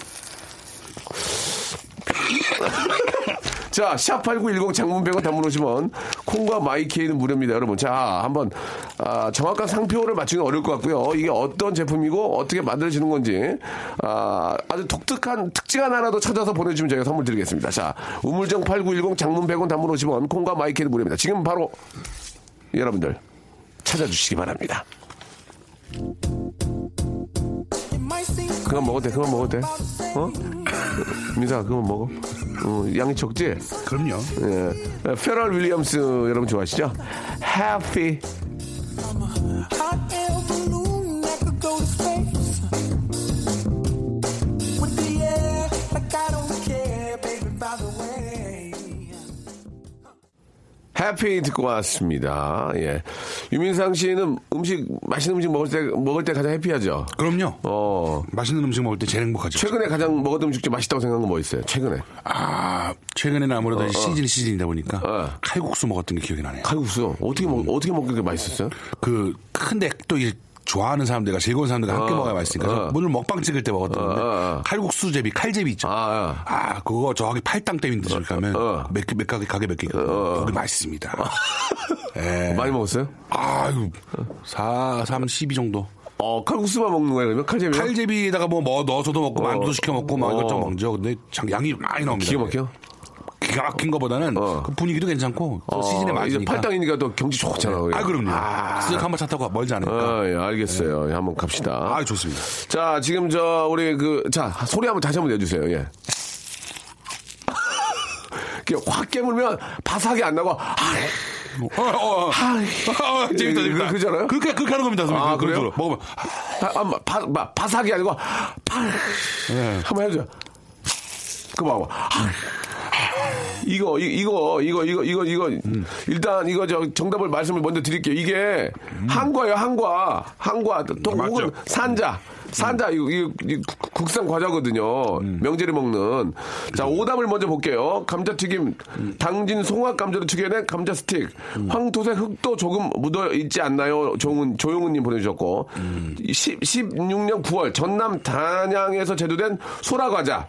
자, 샵8910 장문 100원 단문 오시면 콩과 마이케이는 무료입니다, 여러분. 자, 한번 아, 정확한 상표를 맞추기는 어려울 것 같고요. 이게 어떤 제품이고 어떻게 만들어지는 건지 아, 아주 독특한 특징 하나라도 찾아서 보내주시면 저희가 선물 드리겠습니다. 자, 우물정 8910 장문 100원 단문 오시면 콩과 마이케이는 무료입니다. 지금 바로 여러분들 찾아주시기 바랍니다. 그만 먹어도 돼, 그만 먹어도 돼. 어? 민사, 그만 먹어. 어, 양이 적지? 그럼요. 예. 페럴 윌리엄스 여러분 좋아하시죠? Happy. 해피 듣고 왔습니다. 예. 유민상 씨는 음식, 맛있는 음식 먹을 때, 먹을 때 가장 해피하죠? 그럼요. 어. 맛있는 음식 먹을 때 제일 행복하죠. 최근에 가장 먹었던 음식 중 맛있다고 생각한 건뭐 있어요? 최근에. 아, 최근에는 아무래도 이제 시즌이 시즌이다 보니까 어. 칼국수 먹었던 게 기억이 나네요. 칼국수. 어떻게 먹, 어떻게 먹는 게 맛있었어요? 그 큰데 또 이제 좋아하는 사람들과 즐거운 사람들과 함께 어, 먹어야 맛있으니까 어. 오늘 먹방 찍을 때 먹었던 건데 어, 어. 칼국수제비 칼제비 있죠. 아, 아, 그거 저기 팔당 때민 데를 가면 어. 몇, 개- 몇 가게 가게 몇 개가 거기 맛있습니다. 예. 많이 먹었어요? 아유 4, 3, 12 정도. 어, 칼국수만 먹는 거예요, 그러면? 칼제비? 칼제비에다가 뭐, 뭐 넣어서도 먹고 어. 만두도 시켜 먹고 막 어. 이것저것 먹죠. 근데 참 양이 많이 나옵니다. 기가 막혀? 기가 막힌 거보다는 어. 그 분위기도 괜찮고 또 시즌에 어, 이제 맞으니까. 팔당이니까 또 경치 좋잖아요. 아 그럼요. 아, 쓱 한번 차 타고 멀지 않으니까. 아, 예, 알겠어요. 예, 한번 갑시다. 아 좋습니다. 자, 지금 저, 우리 그, 자, 소리 한번 다시 한번 내주세요, 예. 확 깨물면 바삭이 안 나고 아, 어, 어, 어. 아, 재밌다, 그- 재밌다. 그러잖아요? 그렇게, 그렇게 하는 겁니다. 아, 그- 그래요? 그거로. 먹으면. 아, 아, 바, 바, 바삭이 아니고 파 네. 한번 해줘. 그거 봐봐. 이거 이- 이거 이 거 이거 이거 이거 일단 이거 저 정답을 말씀을 먼저 드릴게요. 이게 한과예요, 한과. 한과 또 맞죠. 혹은 산자. 산자 이거, 이거, 이거 국- 국산 과자거든요. 명절에 먹는. 자 오답을 먼저 볼게요. 감자튀김, 당진 송화 감자로 튀겨낸 감자 스틱, 황토색 흙도 조금 묻어 있지 않나요? 조용은 조용은 님 보내주셨고, 10, 16년 9월 전남 단양에서 제조된 소라 과자.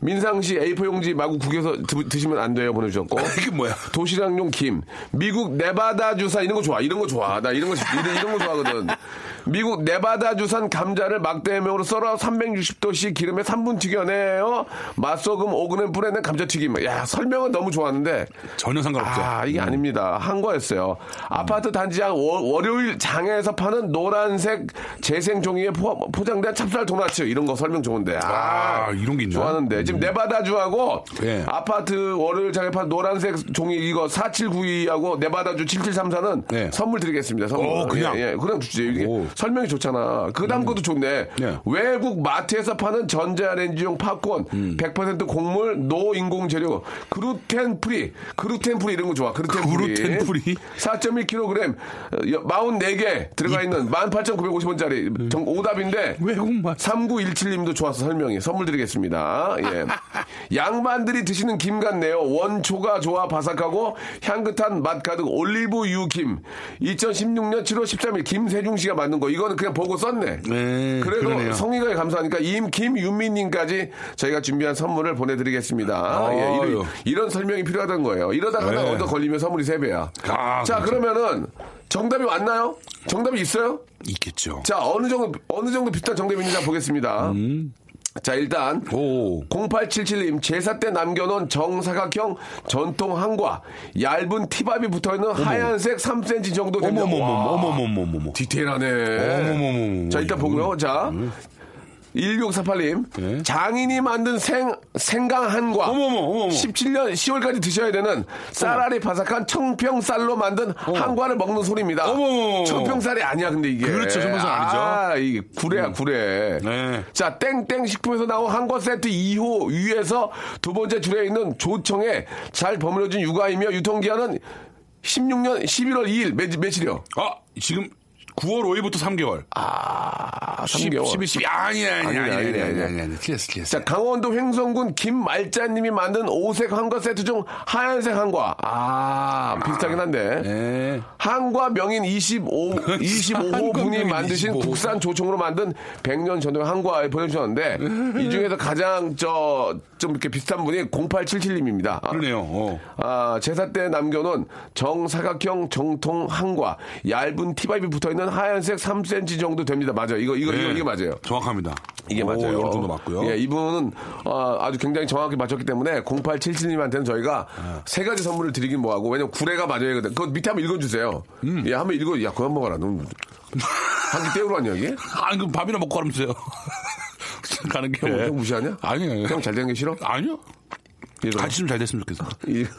민상시 A4 용지 마구 국에서 드, 시면안 돼요 보내주셨고 이게 뭐야? 도시락용 김 미국 네바다 주산 이런 거 좋아 이런 거 좋아 나 이런 거 이런, 이런 거 좋아하거든 미국 네바다 주산 감자를 막대명으로 썰어 360도씨 기름에 3분 튀겨내요 맛소금 5g 뿌려낸 감자튀김 야 설명은 너무 좋았는데 전혀 상관없죠. 아, 이게 아닙니다. 한 거였어요. 아파트 단지장 월, 월요일 장에서 파는 노란색 재생 종이에 포, 포장된 찹쌀 도나츠 이런 거 설명 좋은데. 아, 아, 이런 게 있나? 좋아하는데. 지금 네바다주하고 예. 아파트 월요일 장에 파는 노란색 종이 이거 4792하고 네바다주 7734는 네. 선물 드리겠습니다. 선물. 오, 그냥? 예, 예, 그냥 주지. 이게 오. 설명이 좋잖아. 그 다음 것도 좋네. 네. 외국 마트에서 파는 전자레인지용 팝콘, 음. 100% 곡물, no 인공 재료, Gluten free, gluten free 이런 거 좋아. Gluten free. Gluten free? 4.1kg, 44개 들어가 있는 18,950원짜리 정, 오답인데 외국 맛. 3917님도 좋아서 설명이 선물 드리겠습니다. 예. 양반들이 드시는 김 같네요. 원초가 좋아 바삭하고 향긋한 맛 가득 올리브 유 김. 2016년 7월 13일 김세중 씨가 만든 거. 이거는 그냥 보고 썼네. 네, 그래도 그러네요. 성의가 감사하니까 임 김윤미님까지 저희가 준비한 선물을 보내드리겠습니다. 예, 아유. 이런, 이런 설명이 필요하다는 거예요. 이러다가 하나 네. 얻어 걸리면 선물이 3배야. 아, 자, 그렇죠. 그러면은 정답이 왔나요? 정답이 있어요? 있겠죠. 자, 어느 정도, 어느 정도 비슷한 정답이 있는지 한번 보겠습니다. 자, 일단. 음. 오. 0877님, 제사 때 남겨놓은 정사각형 전통 한과, 얇은 티밥이 붙어 있는 하얀색 3cm 정도 됩니다. 어머머머, 와, 어머머머머머. 디테일하네. 어머머머머. 자, 일단 보고요. 자. 1648님, 네. 장인이 만든 생, 생강 한과. 어머머, 어머머. 17년 10월까지 드셔야 되는 쌀알이 바삭한 청평쌀로 만든 한과를 먹는 소리입니다. 어머머. 청평쌀이 아니야, 근데 이게. 그렇죠, 청평쌀 아니죠. 아, 이게 구레야, 구레. 네. 자, 땡땡 식품에서 나온 한과 세트 2호 위에서 두 번째 줄에 있는 조청에 잘 버무려진 육아이며 유통기한은 16년 11월 2일 며, 며칠이요? 아, 지금 9월 5일부터 3개월. 아, 3개월. 12, 12. 아니, 아니, 아니, 아니, 아니, 아니, 아니, 아니. 틀렸어, 틀렸어. 자, 강원도 횡성군 김말자님이 만든 오색 한과 세트 중 하얀색 한과. 아, 비슷하긴 한데. 네. 한과 명인 25, 25호 한과 분이 만드신 25호. 국산 조청으로 만든 100년 전통 한과에 보내주셨는데, 이 중에서 가장 저, 좀 이렇게 비슷한 분이 0877님입니다. 그러네요. 어. 아, 제사 때 남겨놓은 정사각형 정통 한과, 얇은 티밥이 붙어 있는 하얀색 3cm 정도 됩니다. 맞아요. 이거, 이거, 이거, 네. 이게 맞아요. 정확합니다. 이게 오, 맞아요. 어느 정도 맞고요. 예, 이분은 어, 아주 굉장히 정확히 맞췄기 때문에 0877님한테는 저희가 아. 세 가지 선물을 드리긴 뭐하고 왜냐면 구레가 맞아야 되거든. 그거 밑에 한번 읽어주세요. 음. 예, 한번 읽어. 야, 그만 먹어라. 너무 한끼 때우러 왔냐 이게? 아, 그 밥이나 먹고 가면서요. 가는 게. 형, 형 무시하냐? 아니요. 형잘 되는 게 싫어? 아니요. 같이 좀 잘 됐으면 좋겠어. 이-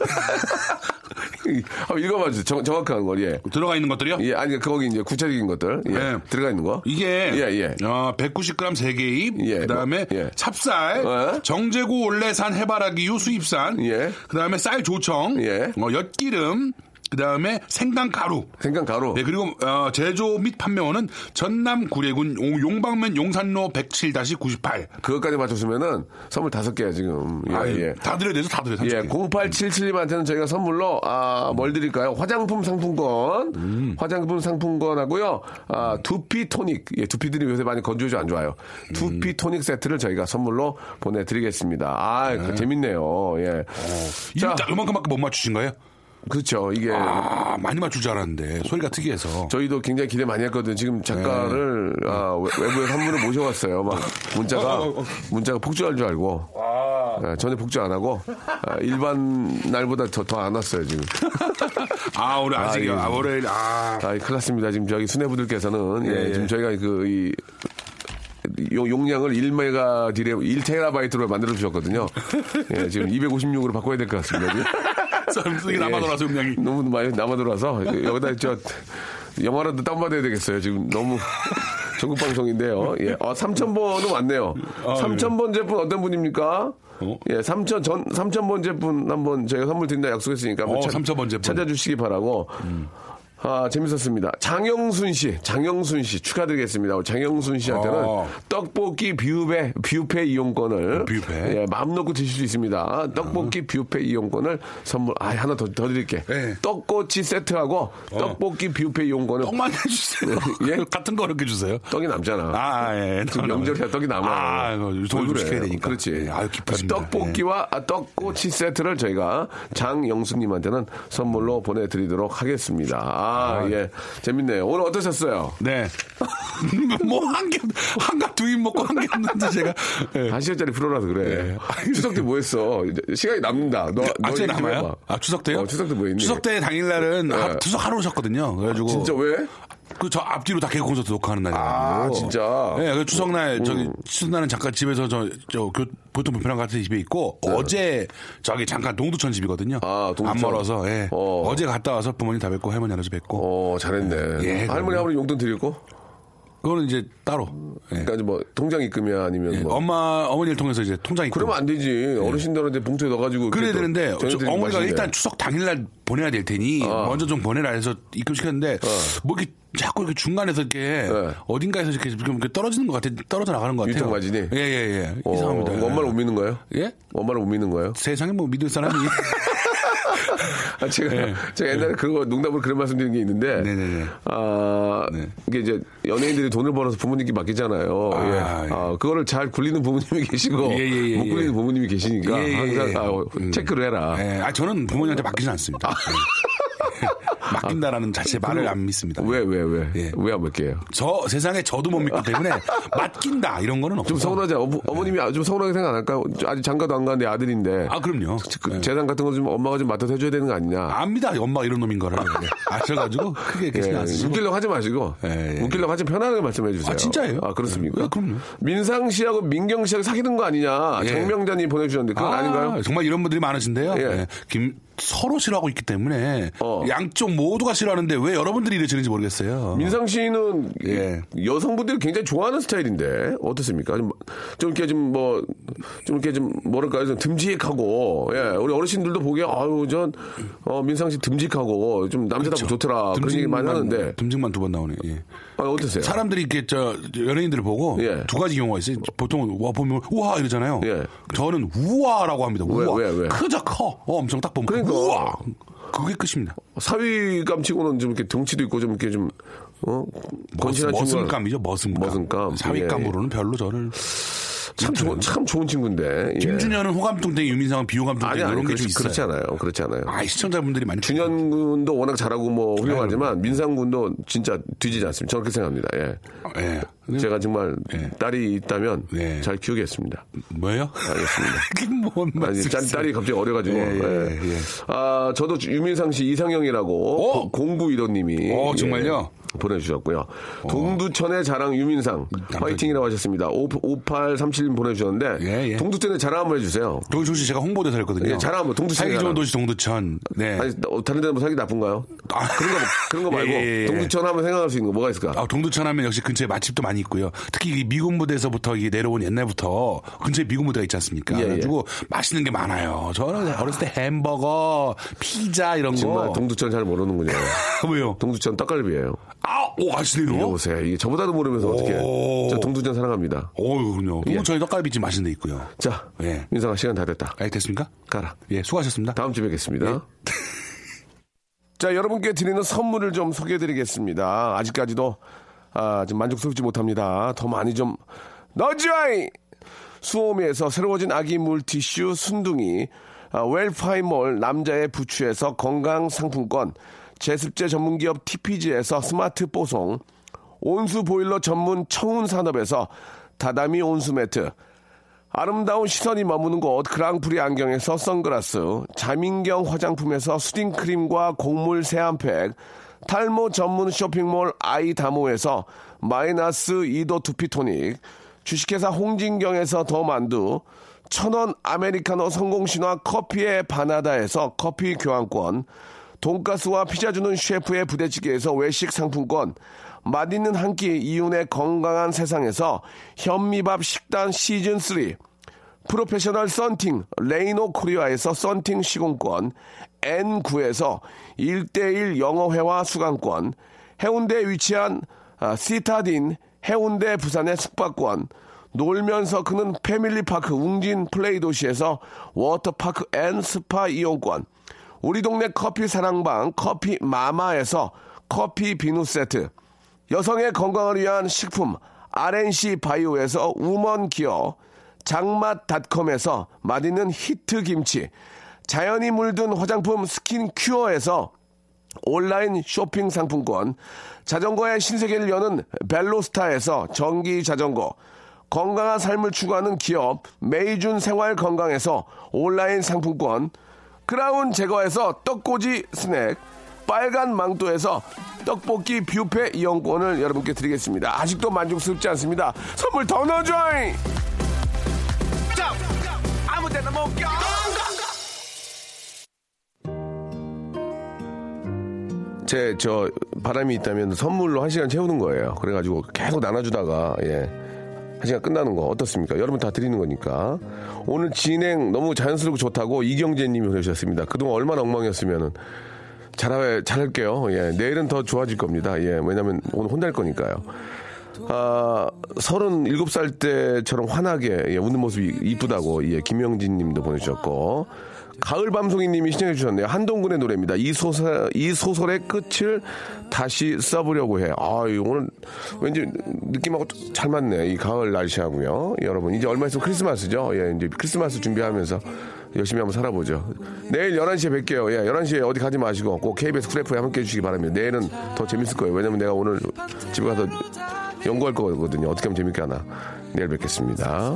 한번 읽어봐 주세요. 정, 정확한 걸. 예. 들어가 있는 것들이요? 예, 아니 거기 이제 구체적인 것들. 예. 네. 들어가 있는 거. 이게 예, 예. 어, 190g 3개 입, 예, 그 다음에 뭐, 예. 찹쌀, 예. 정제고 올레산 해바라기유 수입산, 예. 그 다음에 쌀 조청, 예. 어, 엿기름, 그 다음에 생강 가루. 생강 가루. 네, 그리고 어, 제조 및 판매원은 전남 구례군 용- 용방면 용산로 107-98. 그것까지 맞췄으면은 선물 다섯 개야 지금. 예, 아, 예. 다 드려야 돼서 다 드려요. 예, 0877님한테는 저희가 선물로, 아, 뭘 드릴까요? 화장품 상품권. 음. 화장품 상품권하고요. 아, 두피 토닉. 예, 두피들이 요새 많이 건조해서 안 좋아요. 음. 두피 토닉 세트를 저희가 선물로 보내드리겠습니다. 아, 그 재밌네요. 예. 이거 자, 딱 요만큼밖에 못 맞추신 거예요? 그렇죠. 이게. 아, 많이 맞출 줄 알았는데 소리가 특이해서. 저희도 굉장히 기대 많이 했거든 요. 지금 작가를 네. 아, 외- 외부에서 한 분을 모셔왔어요. 막 문자가 어, 문자가 폭주할 줄 알고 예, 전혀 폭주 안 하고 아, 일반 날보다 더 더 안 왔어요 지금. 아, 오늘 아직 아, 아, 예. 월요일 아. 아, 큰일 났습니다. 지금 저기 수뇌부들께서는 예, 예, 예. 지금 저희가 그 이 용- 용량을 1메가 딜에 1테라바이트로 만들어 주셨거든요. 예, 지금 256으로 바꿔야 될 것 같습니다. 이게 남아 돌아서 음량이. 너무 많이 남아 돌아서 여기다 저 영화라도 다운받아야 되겠어요. 지금 너무 전국 방송인데요. 예. 아, 3,000번은 왔네요. 아, 3,000번 제품 어떤 분입니까? 어? 예, 3,000, 전, 3,000번 제품 한번 저희가 선물 드린다 약속했으니까 어, 찾- 3,000번 제품. 찾아주시기 바라고. 아, 재밌었습니다. 장영순 씨, 장영순 씨 축하드리겠습니다. 장영순 씨한테는 어. 떡볶이 뷰페, 뷰페 이용권을 뷰페. 예, 마음 놓고 드실 수 있습니다. 떡볶이 뷰페 이용권을 선물, 아, 하나 더, 더 드릴게. 네. 떡꼬치 세트하고 떡볶이 뷰페 이용권을 떡만 해주세요. 예? 같은 거 이렇게 주세요. 떡이 남잖아. 아, 예. 지금 명절이라 떡이 남아. 아, 좀 시켜야 되니까. 그렇지. 예, 아유, 기쁘십니다. 떡볶이와 아, 떡꼬치 세트를 저희가 장영수님한테는 선물로 보내드리도록 하겠습니다. 아, 예. 재밌네요. 오늘 어떠셨어요? 네. 뭐, 한 개, 한갑 두입 먹고 한 개 없는데 제가. 예. 한 시간짜리 프로라서 그래. 추석 때 뭐 했어? 시간이 남는다. 너, 너 아직 얘기 좀 남아요? 아, 추석 때요? 어, 추석 때 뭐 했니? 추석 때 당일날은 네. 하- 추석 하루 오셨거든요. 그래가지고. 진짜 왜? 그 저 앞뒤로 다 개그 콘서트 녹화하는 날이에요. 아, 진짜? 네, 그 추석날 저기 음. 추석날은 잠깐 집에서 저, 저 교, 보통 불편한 같은 집에 있고 어제 저기 잠깐 동두천 집이거든요. 네. 아, 동두천. 안 멀어서 예. 어. 어. 제 갔다 와서 부모님 다 뵙고 할머니 할아버지 뵙고 어, 잘했네. 예, 할머니 그럼요. 아버지 용돈 드리고? 그거는 이제 따로. 예. 그러니까 뭐 통장 입금이야 아니면 예, 뭐. 엄마 어머니를 통해서 이제 통장 입금. 그러면 안 되지. 어르신들한테 봉투에 넣어가지고. 그래야 되는데 어머니가 마시는데. 일단 추석 당일날 보내야 될 테니 어. 먼저 좀 보내라 해서 입금 시켰는데 뭐 이렇게 자꾸 이렇게 중간에서 이렇게 네. 어딘가에서 이렇게, 좀 이렇게 떨어지는 것 같아 떨어져 나가는 것 같아요. 유통 마진이? 예예예 어, 이상합니다. 엄마를 못 믿는 거예요? 예? 엄마를 못 믿는 거예요? 세상에 뭐 믿을 사람이 아, 제가, 네. 제가 옛날에 그거 농담으로 그런 말씀 드린 게 있는데. 네네네. 아, 네. 이게 이제 연예인들이 돈을 벌어서 부모님께 맡기잖아요. 아, 예. 예. 아, 그거를 잘 굴리는 부모님이 계시고. 예, 예, 예, 못 굴리는 예. 부모님이 계시니까. 예, 예, 항상 예. 아. 체크를 해라. 예, 아 저는 부모님한테 맡기지 않습니다. 예. 맡긴다라는 자체 말을 안 믿습니다. 왜, 왜, 왜? 예. 왜안 맡겨요? 저 세상에 저도 못 믿기 때문에 맡긴다 이런 거는 없어요. 좀 서운하지? 어머, 님이 좀 서운하게 생각 안 할까요? 아직 장가도 안 가는데 아들인데. 아 그럼요. 그 예. 재산 같은 거 좀 엄마가 좀 맡아서 해줘야 되는 거 아니냐. 압니다. 엄마가 이런 놈인 거를 아셔가지고 크게 예, 계시지 않으시고. 웃기려고 하지 마시고 예, 예. 웃기려고 하지 편하게 말씀해 주세요. 아, 진짜예요? 아 그렇습니까? 예, 그럼요. 민상 씨하고 민경 씨하고 사귀는 거 아니냐? 예. 정명자님 보내주셨는데 그건 아, 닌가요 정말 이런 분들이 많으신데요. 예. 예. 김 서로 싫어하고 있기 때문에 어. 양쪽 모두가 싫어하는데 왜 여러분들이 이러시는지 모르겠어요. 민상 씨는 예. 여성분들이 굉장히 좋아하는 스타일인데 어떻습니까? 좀, 좀 이렇게 좀 뭐 좀 이렇게 좀 뭐랄까요 좀 듬직하고 예 우리 어르신들도 보기에 아유 전 어, 민상 씨 듬직하고 좀 남자답고 좋더라 그런 얘기 많이 하는데 듬직만 두 번 나오네. 예. 아, 어떠세요? 사람들이 이렇게 저 연예인들을 보고 예. 두 가지 경우가 있어요. 보통 와 보면 우와 이러잖아요. 예. 저는 우와라고 합니다. 왜, 우와. 왜, 왜? 크자 커. 어, 엄청 딱 보면 그러니까. 우와. 그게 끝입니다. 사위감 치고는 좀 이렇게 덩치도 있고 좀 이렇게 좀 어? 건실한 친구가- 머슴감이죠, 머슴감. 머슴감. 사윗감으로는 별로 저를. 참 좋은 참 좋은 친구인데. 예. 김준현은 호감뚱땡이, 유민상은 비호감뚱땡이 아니 아니 이런 게좀 그렇지, 있어요. 그렇지 않아요. 그렇지 않아요. 아, 시청자분들이 많이 준현 군도 워낙 잘하고 뭐 훌륭하지만 민상 군도 진짜 뒤지지 않습니다. 저렇게 생각합니다. 예. 예. 근데 제가 정말 예. 딸이 있다면 네. 잘 키우겠습니다. 뭐예요? 알겠습니다. 뭔 아니? 딸, 딸이 갑자기 어려가지고. 예, 예, 예. 예. 아, 저도 유민상 씨 이상형이라고 어? 공부 이도님이 어, 정말요? 보내주셨고요. 동두천의 자랑 유민상 화이팅이라고 하셨습니다. 5837님 보내주셨는데 예, 예. 동두천의 자랑 한번 해주세요. 동두천 씨 제가 홍보대사 했거든요. 예, 자랑 한번, 동두천 살기. 좋은 도시 동두천. 네. 아니, 어, 다른 데는 뭐 살기 나쁜가요? 아. 그런 거, 그런 거 말고 예, 예, 예. 동두천 하면 생각할 수 있는 거 뭐가 있을까? 아, 동두천 하면 역시 근처에 맛집도 많이 있고요. 특히 이 미군 부대에서부터 내려온 옛날부터 근처에 미군 부대가 있지 않습니까? 예, 예. 그래가지고 맛있는 게 많아요. 저는 어렸을 때 햄버거, 피자 이런 정말 거. 동두천 잘 모르는군요. 왜요? 동두천 떡갈비예요. 아, 오, 아시네요? 여보세요. 이게 저보다도 모르면서 어떻게? 오. 저 동두천 사랑합니다. 오, 그럼요. 동두천에 떡갈비집 맛있는 데 있고요. 자, 예. 민상아 시간 다 됐다. 아, 됐습니까? 가라. 예, 수고하셨습니다. 다음 주에 뵙겠습니다. 예. 자, 여러분께 드리는 선물을 좀 소개해 드리겠습니다. 아직까지도 아, 좀 만족스럽지 못합니다. 더 많이 좀 넣어줘이! 수오미에서 새로워진 아기 물티슈 순둥이, 아, 웰파이몰 남자의 부추에서 건강 상품권, 제습제 전문기업 TPG에서 스마트 뽀송, 온수 보일러 전문 청운 산업에서 다다미 온수 매트, 아름다운 시선이 머무는 곳 그랑프리 안경에서 선글라스 자민경 화장품에서 soothing 크림과 곡물 세안팩 탈모 전문 쇼핑몰 아이다모에서 마이너스 2도 두피토닉 주식회사 홍진경에서 더 만두, 천원 아메리카노 성공신화 커피에 반하다에서 커피 교환권, 돈가스와 피자 주는 셰프의 부대찌개에서 외식 상품권, 맛있는 한 끼 이윤의 건강한 세상에서 현미밥 식단 시즌 3, 프로페셔널 썬팅 레이노 코리아에서 썬팅 시공권, N9에서 1대1 영어회화 수강권, 해운대에 위치한 아, 시타딘 해운대 부산의 숙박권, 놀면서 크는 패밀리파크 웅진 플레이 도시에서 워터파크 and 스파 이용권, 우리 동네 커피 사랑방 커피 마마에서 커피 비누 세트, 여성의 건강을 위한 식품 RNC 바이오에서 우먼 기어, 장맛닷컴에서 맛있는 히트 김치, 자연이 물든 화장품 스킨 큐어에서 온라인 쇼핑 상품권, 자전거의 신세계를 여는 벨로스타에서 전기 자전거, 건강한 삶을 추구하는 기업 메이준 생활 건강에서 온라인 상품권, 크라운 제거에서 떡꼬지 스낵, 빨간 망토에서 떡볶이 뷔페 이용권을 여러분께 드리겠습니다. 아직도 만족스럽지 않습니다. 선물 더 넣어줘잉! 제저 바람이 있다면 선물로 한 시간 채우는 거예요. 그래가지고 계속 나눠주다가 예. 한 시간 끝나는 거 어떻습니까? 여러분 다 드리는 거니까. 오늘 진행 너무 자연스럽고 좋다고 이경재 님이 보내주셨습니다. 그동안 얼마나 엉망이었으면은 잘할, 잘할게요. 예. 내일은 더 좋아질 겁니다. 예. 왜냐면 오늘 혼날 거니까요. 아, 37살 때처럼 환하게 예, 웃는 모습이 이쁘다고 예, 김영진 님도 보내주셨고 가을 밤송이 님이 신청해 주셨네요. 한동근의 노래입니다. 이 소설, 이 소설의 끝을 다시 써보려고 해. 아, 이 오늘 왠지 느낌하고 잘 맞네. 이 가을 날씨하고요. 여러분, 이제 얼마 있으면 크리스마스죠. 예, 이제 크리스마스 준비하면서 열심히 한번 살아보죠. 내일 11시에 뵐게요. 예, 11시에 어디 가지 마시고 꼭 KBS 크래프에 함께 해주시기 바랍니다. 내일은 더 재밌을 거예요. 왜냐면 내가 오늘 집에 가서 연구할 거거든요. 어떻게 하면 재밌게 하나. 내일 뵙겠습니다.